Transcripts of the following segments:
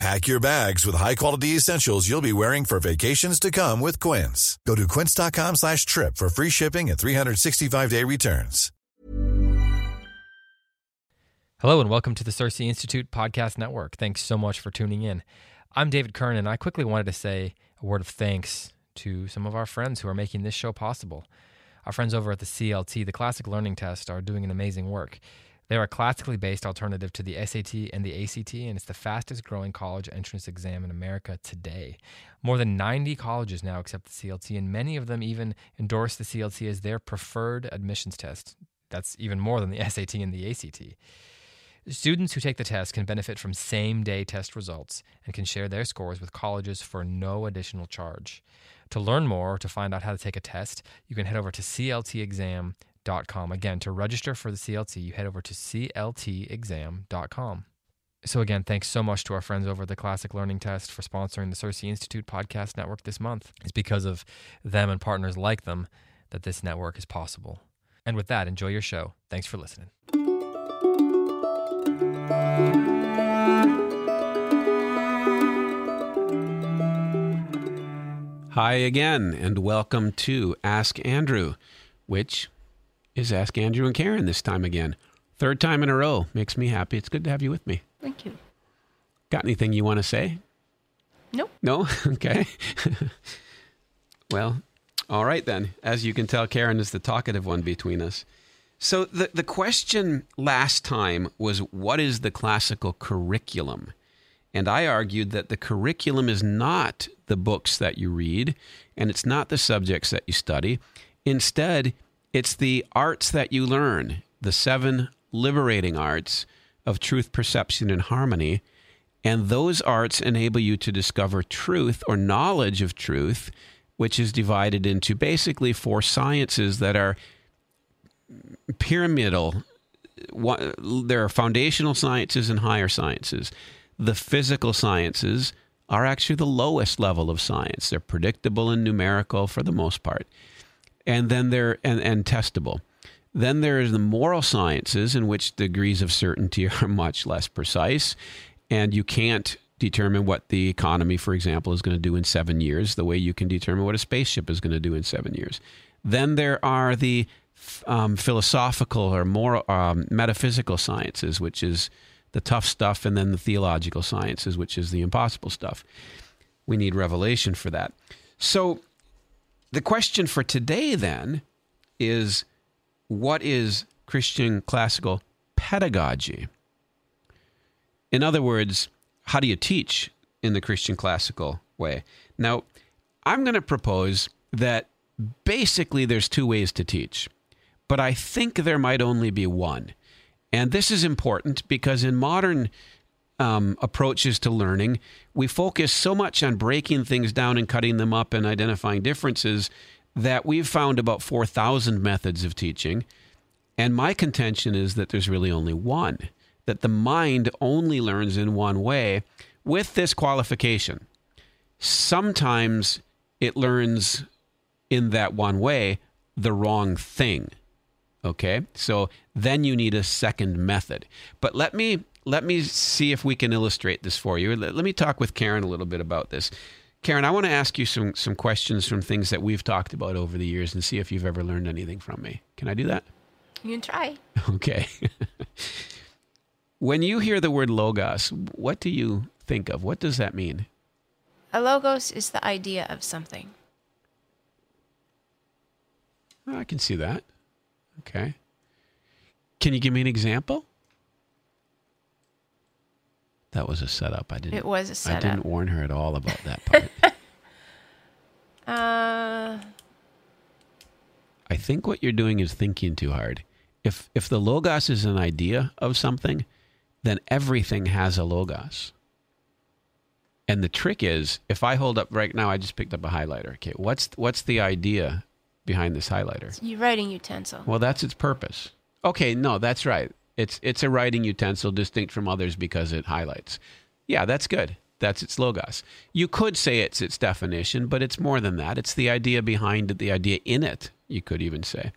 Pack your bags with high-quality essentials you'll be wearing for vacations to come with Quince. Go to quince.com slash trip for free shipping and 365-day returns. Hello and welcome to the CiRCE Institute Podcast Network. Thanks so much for tuning in. I'm David Kern, and I quickly wanted to say a word of thanks to some of our friends who are making this show possible. Our friends over at the CLT, the Classic Learning Test, are doing an amazing work. They're a classically based alternative to the SAT and the ACT, and it's the fastest growing college entrance exam in America today. More than 90 colleges now accept the CLT, and many of them even endorse the CLT as their preferred admissions test. That's even more than the SAT and the ACT. Students who take the test can benefit from same day test results and can share their scores with colleges for no additional charge. To learn more or to find out how to take a test, you can head over to cltexam.com. Again, to register for the CLT, you head over to cltexam.com. So, again, thanks so much to our friends over at the Classic Learning Test for sponsoring the CiRCE Institute Podcast Network this month. It's because of them and partners like them that this network is possible. And with that, enjoy your show. Thanks for listening. Hi again, and welcome to Ask Andrew, which is Ask Andrew and Karen this time again. Third time in a row. Makes me happy. It's good to have you with me. Thank you. Got anything you want to say? Nope. No? Okay. well, all right then. As you can tell, Karen is the talkative one between us. So the, the question last time was what is the classical curriculum? And I argued that the curriculum is not the books that you read and it's not the subjects that you study. Instead, it's the arts that you learn, the seven liberating arts of truth, perception, and harmony. And those arts enable you to discover truth or knowledge of truth, which is divided into basically four sciences that are pyramidal. There are foundational sciences and higher sciences the physical sciences are actually the lowest level of science. They're predictable and numerical for the most part. And then they're and, and testable. Then there is the moral sciences in which degrees of certainty are much less precise and you can't determine what the economy, for example, is going to do in seven years, the way you can determine what a spaceship is going to do in seven years. Then there are the um, philosophical or moral, um, metaphysical sciences, which is the tough stuff, and then the theological sciences, which is the impossible stuff. We need revelation for that. So, the question for today then is what is Christian classical pedagogy? In other words, how do you teach in the Christian classical way? Now, I'm going to propose that basically there's two ways to teach, but I think there might only be one. And this is important because in modern um, approaches to learning, we focus so much on breaking things down and cutting them up and identifying differences that we've found about 4,000 methods of teaching. And my contention is that there's really only one, that the mind only learns in one way with this qualification. Sometimes it learns in that one way the wrong thing. Okay, so then you need a second method. But let me let me see if we can illustrate this for you. Let, let me talk with Karen a little bit about this. Karen, I want to ask you some some questions from things that we've talked about over the years and see if you've ever learned anything from me. Can I do that? You can try. Okay. when you hear the word logos, what do you think of? What does that mean? A logos is the idea of something. Oh, I can see that. Okay. Can you give me an example? That was a setup. I didn't. It was a setup. I didn't warn her at all about that part. uh. I think what you're doing is thinking too hard. If if the logos is an idea of something, then everything has a logos. And the trick is, if I hold up right now, I just picked up a highlighter. Okay, what's what's the idea behind this highlighter? Your writing utensil. Well, that's its purpose. Okay, no, that's right. It's it's a writing utensil distinct from others because it highlights. Yeah, that's good. That's its logos. You could say it's its definition, but it's more than that. It's the idea behind it, the idea in it, you could even say.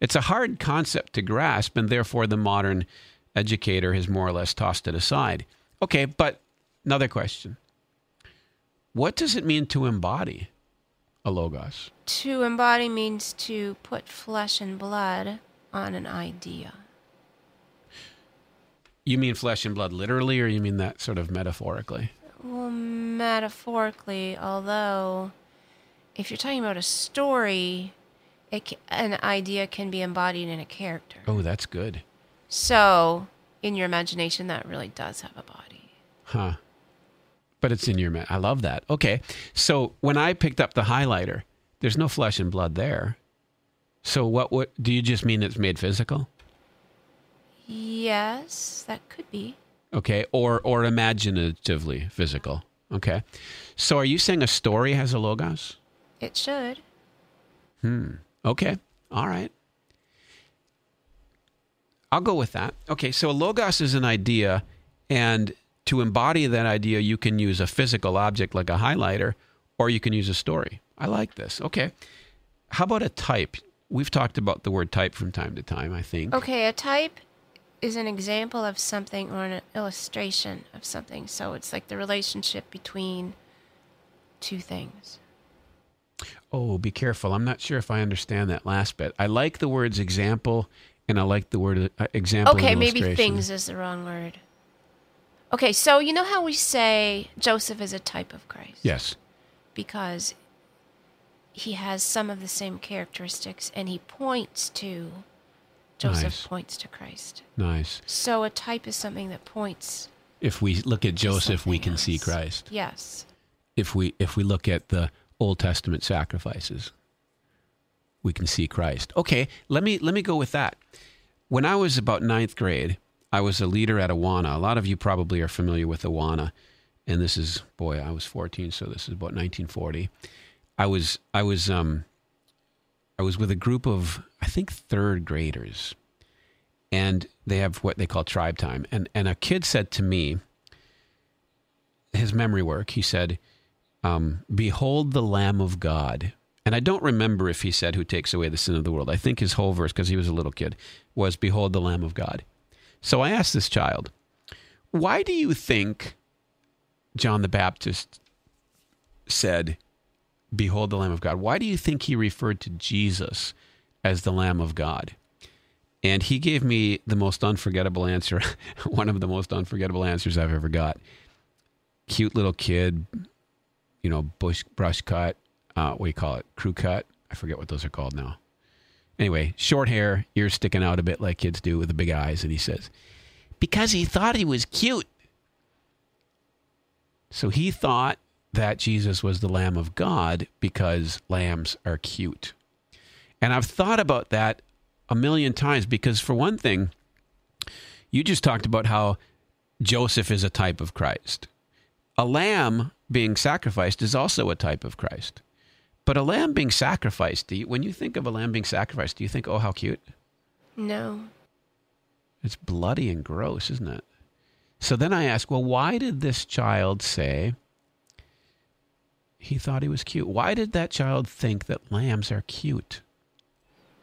It's a hard concept to grasp, and therefore the modern educator has more or less tossed it aside. Okay, but another question. What does it mean to embody a logos? To embody means to put flesh and blood on an idea. You mean flesh and blood literally, or you mean that sort of metaphorically? Well, metaphorically, although if you're talking about a story, it an idea can be embodied in a character. Oh, that's good. So, in your imagination, that really does have a body. Huh. But it's in your ma- I love that. Okay. So when I picked up the highlighter, there's no flesh and blood there. So what what do you just mean it's made physical? Yes, that could be. Okay. Or or imaginatively physical. Okay. So are you saying a story has a logos? It should. Hmm. Okay. All right. I'll go with that. Okay, so a logos is an idea, and to embody that idea, you can use a physical object like a highlighter, or you can use a story. I like this. Okay. How about a type? We've talked about the word type from time to time, I think. Okay, a type is an example of something or an illustration of something. So it's like the relationship between two things. Oh, be careful. I'm not sure if I understand that last bit. I like the words example, and I like the word uh, example. Okay, maybe things is the wrong word. Okay, so you know how we say Joseph is a type of Christ? Yes. Because he has some of the same characteristics and he points to Joseph Nice. points to Christ. Nice. So a type is something that points If we look at Joseph, we can see. Christ. Yes. if we if we look at the Old Testament sacrifices, we can see Christ. Okay, let me let me go with that. When I was about ninth grade, I was a leader at Awana. A lot of you probably are familiar with Awana, and this is boy, I was 14, so this is about 1940. I was I was um I was with a group of I think third graders, and they have what they call tribe time. And and a kid said to me, his memory work. He said, um, "Behold the Lamb of God." And I don't remember if he said, "Who takes away the sin of the world." I think his whole verse, because he was a little kid, was "Behold the Lamb of God." So I asked this child, "Why do you think John the Baptist said, Behold the Lamb of God? Why do you think he referred to Jesus as the Lamb of God?" And he gave me the most unforgettable answer, one of the most unforgettable answers I've ever got cute little kid, you know, bush brush cut. Uh, what do you call it? Crew cut. I forget what those are called now. Anyway, short hair, ears sticking out a bit like kids do with the big eyes, and he says, "Because he thought he was cute." So he thought that Jesus was the Lamb of God because lambs are cute. And I've thought about that a million times because, for one thing, you just talked about how Joseph is a type of Christ. A lamb being sacrificed is also a type of Christ. But a lamb being sacrificed, do you, when you think of a lamb being sacrificed, do you think, oh, how cute? No. It's bloody and gross, isn't it? So then I ask, well, why did this child say he thought he was cute? Why did that child think that lambs are cute?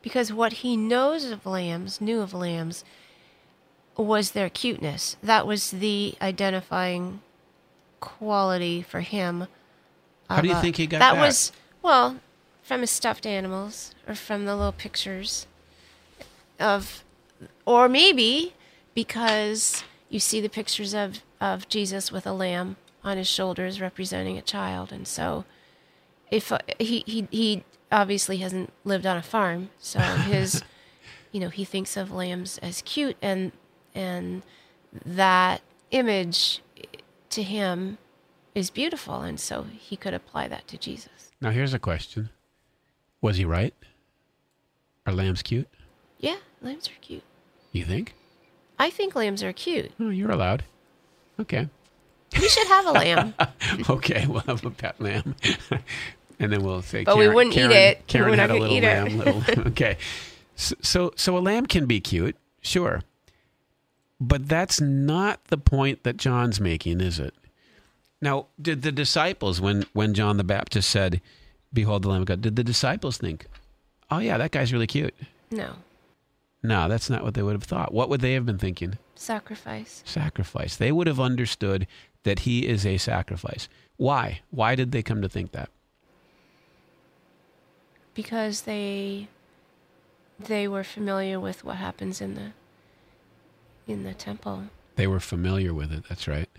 Because what he knows of lambs, knew of lambs, was their cuteness. That was the identifying quality for him. How do you a- uh, think he got that? that? was well from his stuffed animals or from the little pictures of, or maybe because you see the pictures of of Jesus with a lamb on his shoulders representing a child, and so if uh, he he he obviously hasn't lived on a farm, so his you know he thinks of lambs as cute, and and that image to him is beautiful, and so he could apply that to Jesus. Now, here's a question Was he right? Are lambs cute? Yeah, lambs are cute. You think? I think lambs are cute. Oh, you're allowed. Okay. We should have a lamb. okay, we'll have a pet lamb. and then we'll say. But we wouldn't eat it. Karen We're had a little eat it. lamb. Little, okay, so, so so a lamb can be cute, sure, but that's not the point that John's making, is it? Now, did the disciples when when John the Baptist said, "Behold the Lamb of God," did the disciples think, "Oh yeah, that guy's really cute"? No. No, that's not what they would have thought. What would they have been thinking? Sacrifice. Sacrifice. They would have understood that he is a sacrifice. Why? Why did they come to think that? Because they they were familiar with what happens in the in the temple. They were familiar with it. That's right.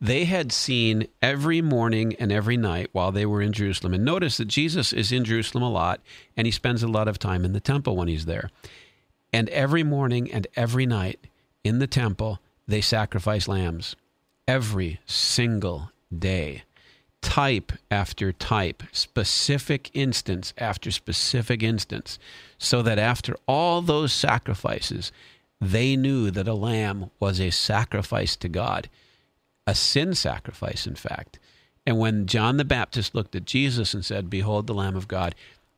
They had seen every morning and every night while they were in Jerusalem. And notice that Jesus is in Jerusalem a lot and he spends a lot of time in the temple when he's there. And every morning and every night in the temple, they sacrifice lambs. Every single day. Type after type, specific instance after specific instance, so that after all those sacrifices, they knew that a lamb was a sacrifice to God, a sin sacrifice, in fact. And when John the Baptist looked at Jesus and said, Behold the Lamb of God,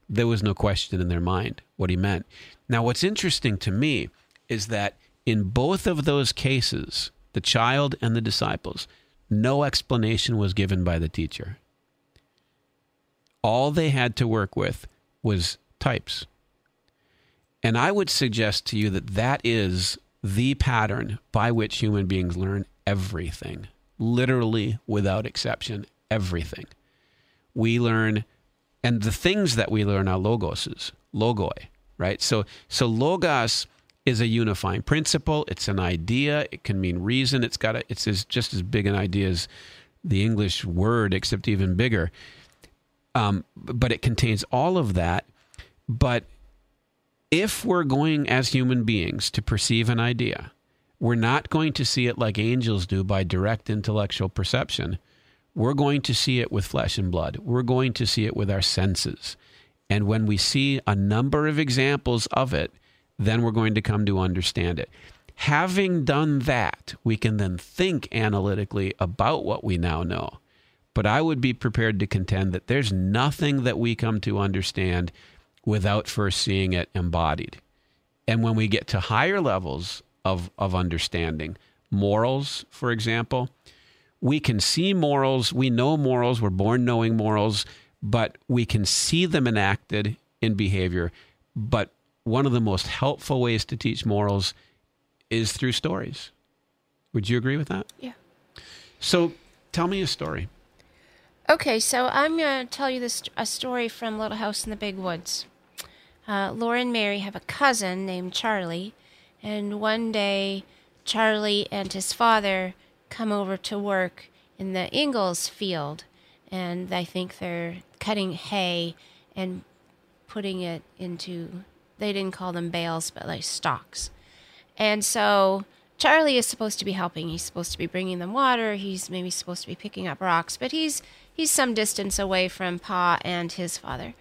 there was no question in their mind what he meant. Now, what's interesting to me is that in both of those cases, the child and the disciples, no explanation was given by the teacher. All they had to work with was types. And I would suggest to you that that is the pattern by which human beings learn everything, literally without exception, everything. We learn, and the things that we learn are logoses, logoi, right? So, so logos is a unifying principle. It's an idea. It can mean reason. It's got a, it's as, just as big an idea as the English word, except even bigger. Um, but it contains all of that. But if we're going as human beings to perceive an idea, we're not going to see it like angels do by direct intellectual perception. We're going to see it with flesh and blood. We're going to see it with our senses. And when we see a number of examples of it, then we're going to come to understand it. Having done that, we can then think analytically about what we now know. But I would be prepared to contend that there's nothing that we come to understand without first seeing it embodied. And when we get to higher levels of, of understanding, morals, for example, we can see morals, we know morals, we're born knowing morals, but we can see them enacted in behavior. But one of the most helpful ways to teach morals is through stories. Would you agree with that? Yeah. So tell me a story. Okay, so I'm going to tell you this a story from Little House in the Big Woods. Uh, Laura and Mary have a cousin named Charlie, and one day Charlie and his father come over to work in the Ingalls field, and I think they're cutting hay and putting it into they didn't call them bales, but like stalks. And so Charlie is supposed to be helping. He's supposed to be bringing them water. He's maybe supposed to be picking up rocks, but he's he's some distance away from Pa and his father.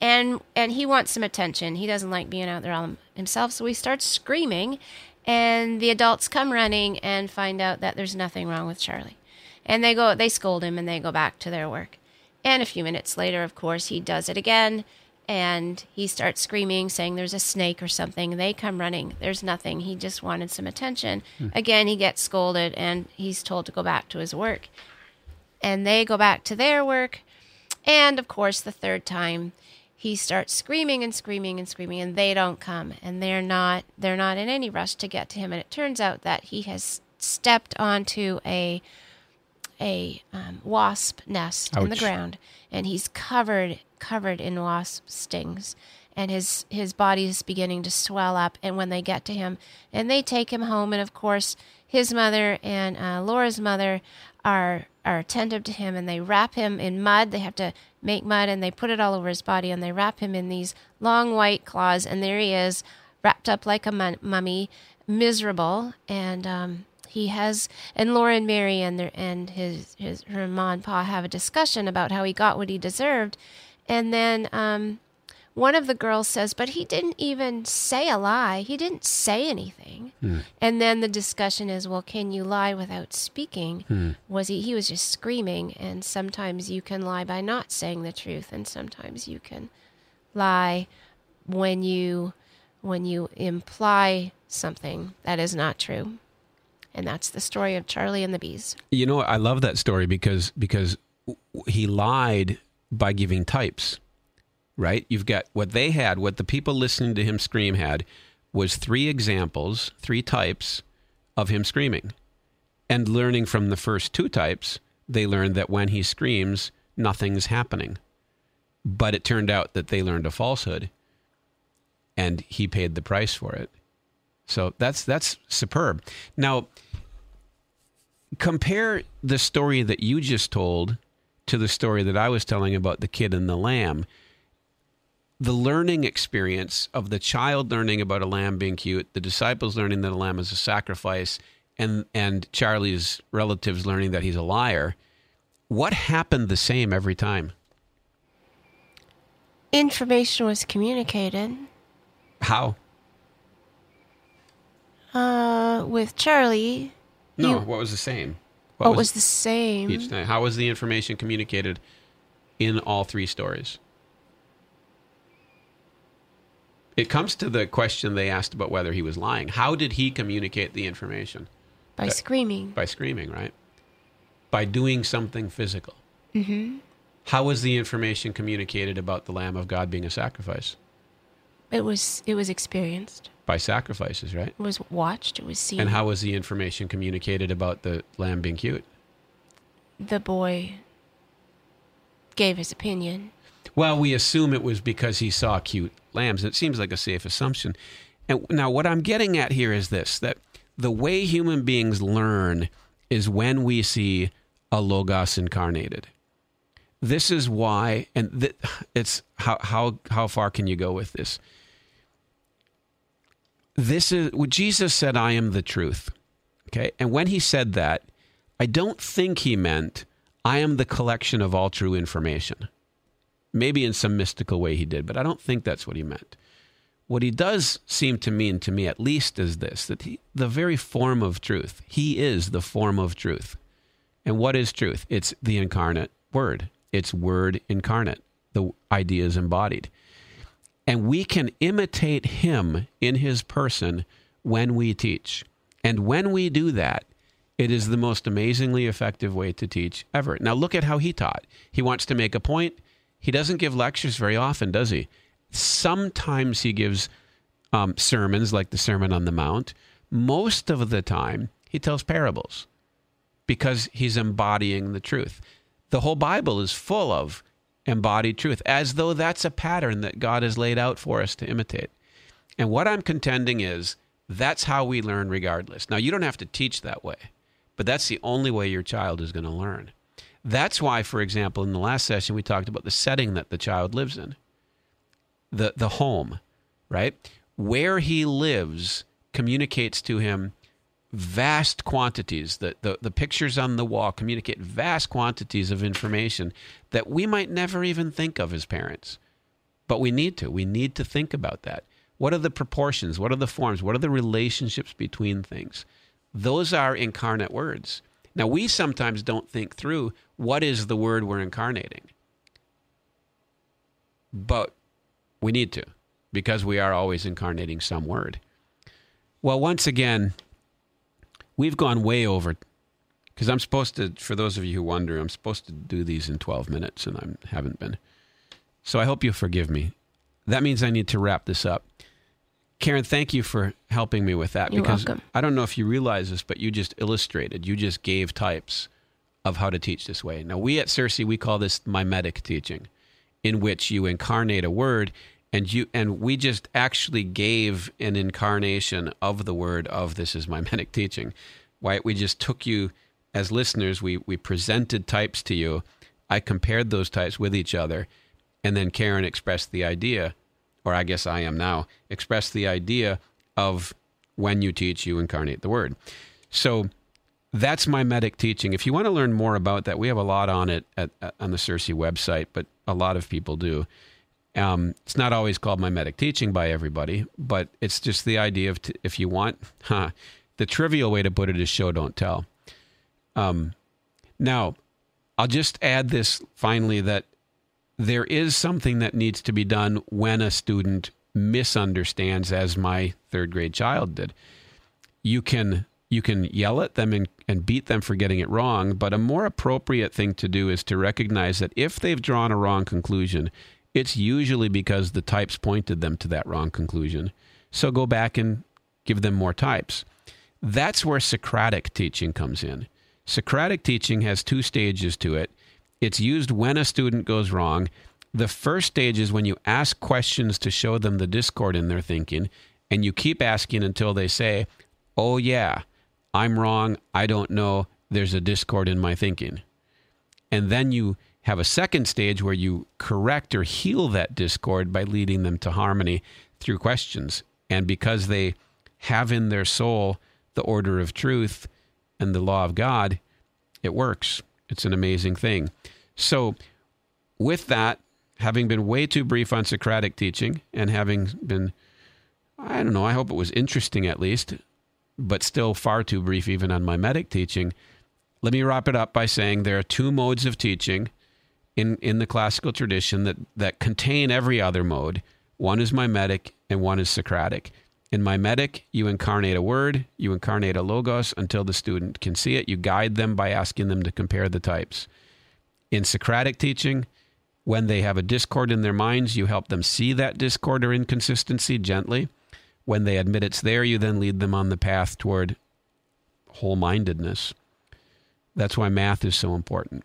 And and he wants some attention. He doesn't like being out there all himself, so he starts screaming and the adults come running and find out that there's nothing wrong with Charlie. And they go they scold him and they go back to their work. And a few minutes later, of course, he does it again and he starts screaming, saying there's a snake or something. They come running. There's nothing. He just wanted some attention. Again, he gets scolded and he's told to go back to his work. And they go back to their work. And of course, the third time, he starts screaming and screaming and screaming and they don't come and they're not they're not in any rush to get to him and it turns out that he has stepped onto a a um, wasp nest in the ground and he's covered covered in wasp stings and his his body is beginning to swell up and when they get to him and they take him home and of course his mother and uh, Laura's mother are are attentive to him and they wrap him in mud. They have to make mud and they put it all over his body and they wrap him in these long white claws and there he is wrapped up like a mum- mummy miserable and um, he has and Laura and Mary and their and his his her mom and pa have a discussion about how he got what he deserved, and then um, one of the girls says, but he didn't even say a lie. He didn't say anything. And then the discussion is, well, can you lie without speaking? Was he? He was just screaming. And sometimes you can lie by not saying the truth, and sometimes you can lie when you when you imply something that is not true. And that's the story of Charlie and the Bees. You know, I love that story because because he lied by giving types. Right? You've got what they had, what the people listening to him scream had was three examples, three types of him screaming. And learning from the first two types, they learned that when he screams, nothing's happening. But it turned out that they learned a falsehood and he paid the price for it. So that's that's superb. Now, compare the story that you just told to the story that I was telling about the kid and the lamb. The learning experience of the child learning about a lamb being cute, the disciples learning that a lamb is a sacrifice, and and Charlie's relatives learning that he's a liar. What happened the same every time? Information was communicated. How? Uh, with Charlie, No, You- what was the same? What was the same? each time? How was the information communicated in all three stories? It comes to the question they asked about whether he was lying. How did he communicate the information? By screaming. By screaming, right? By doing something physical. Mm-hmm. How was the information communicated about the Lamb of God being a sacrifice? It was it was experienced. By sacrifices, right? It was watched. It was seen. And how was the information communicated about the lamb being cute? the boy gave his opinion. Well, we assume it was because he saw cute lambs. It seems like a safe assumption. And now, what I'm getting at here is this that the way human beings learn is when we see a Logos incarnated. This is why, and th- it's how, how, how far can you go with this? This is what Jesus said, I am the truth. Okay. And when he said that, I don't think he meant, I am the collection of all true information. Maybe in some mystical way he did, but I don't think that's what he meant. What he does seem to mean to me, at least, is this that he, the very form of truth, he is the form of truth. And what is truth? It's the incarnate word, it's word incarnate, the idea is embodied. And we can imitate him in his person when we teach. And when we do that, it is the most amazingly effective way to teach ever. Now, look at how he taught. He wants to make a point. He doesn't give lectures very often, does he? Sometimes he gives um, sermons like the Sermon on the Mount. Most of the time, he tells parables because he's embodying the truth. The whole Bible is full of embodied truth, as though that's a pattern that God has laid out for us to imitate. And what I'm contending is that's how we learn regardless. Now, you don't have to teach that way, but that's the only way your child is going to learn. That's why, for example, in the last session, we talked about the setting that the child lives in the, the home, right? Where he lives communicates to him vast quantities. The, the, the pictures on the wall communicate vast quantities of information that we might never even think of as parents. But we need to. We need to think about that. What are the proportions? What are the forms? What are the relationships between things? Those are incarnate words. Now, we sometimes don't think through what is the word we're incarnating. But we need to because we are always incarnating some word. Well, once again, we've gone way over because I'm supposed to, for those of you who wonder, I'm supposed to do these in 12 minutes and I haven't been. So I hope you forgive me. That means I need to wrap this up. Karen, thank you for helping me with that You're because welcome. I don't know if you realize this, but you just illustrated, you just gave types of how to teach this way. Now, we at CiRCE, we call this mimetic teaching, in which you incarnate a word and you and we just actually gave an incarnation of the word of this is mimetic teaching. Why we just took you as listeners, we we presented types to you. I compared those types with each other, and then Karen expressed the idea, or I guess I am now, expressed the idea of when you teach, you incarnate the word. So that's mimetic teaching. If you want to learn more about that, we have a lot on it at- on the CiRCE website, but a lot of people do. Um, it's not always called mimetic teaching by everybody, but it's just the idea of t- if you want, huh, the trivial way to put it is show, don't tell. Um, now, I'll just add this finally that there is something that needs to be done when a student misunderstands, as my third grade child did. You can you can yell at them and, and beat them for getting it wrong, but a more appropriate thing to do is to recognize that if they've drawn a wrong conclusion, it's usually because the types pointed them to that wrong conclusion. So go back and give them more types. That's where Socratic teaching comes in. Socratic teaching has two stages to it. It's used when a student goes wrong. The first stage is when you ask questions to show them the discord in their thinking, and you keep asking until they say, Oh, yeah, I'm wrong. I don't know. There's a discord in my thinking. And then you have a second stage where you correct or heal that discord by leading them to harmony through questions. And because they have in their soul the order of truth and the law of God, it works. It's an amazing thing. So, with that, having been way too brief on Socratic teaching and having been, I don't know, I hope it was interesting at least, but still far too brief even on mimetic teaching. Let me wrap it up by saying there are two modes of teaching in, in the classical tradition that, that contain every other mode. One is mimetic and one is Socratic. In mimetic, you incarnate a word, you incarnate a logos until the student can see it. You guide them by asking them to compare the types. In Socratic teaching, when they have a discord in their minds, you help them see that discord or inconsistency gently. When they admit it's there, you then lead them on the path toward whole mindedness. That's why math is so important.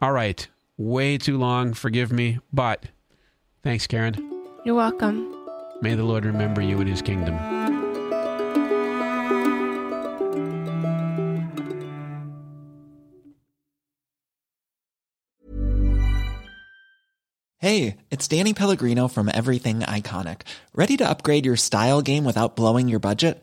All right, way too long, forgive me, but thanks, Karen. You're welcome. May the Lord remember you in his kingdom. Hey, it's Danny Pellegrino from Everything Iconic. Ready to upgrade your style game without blowing your budget?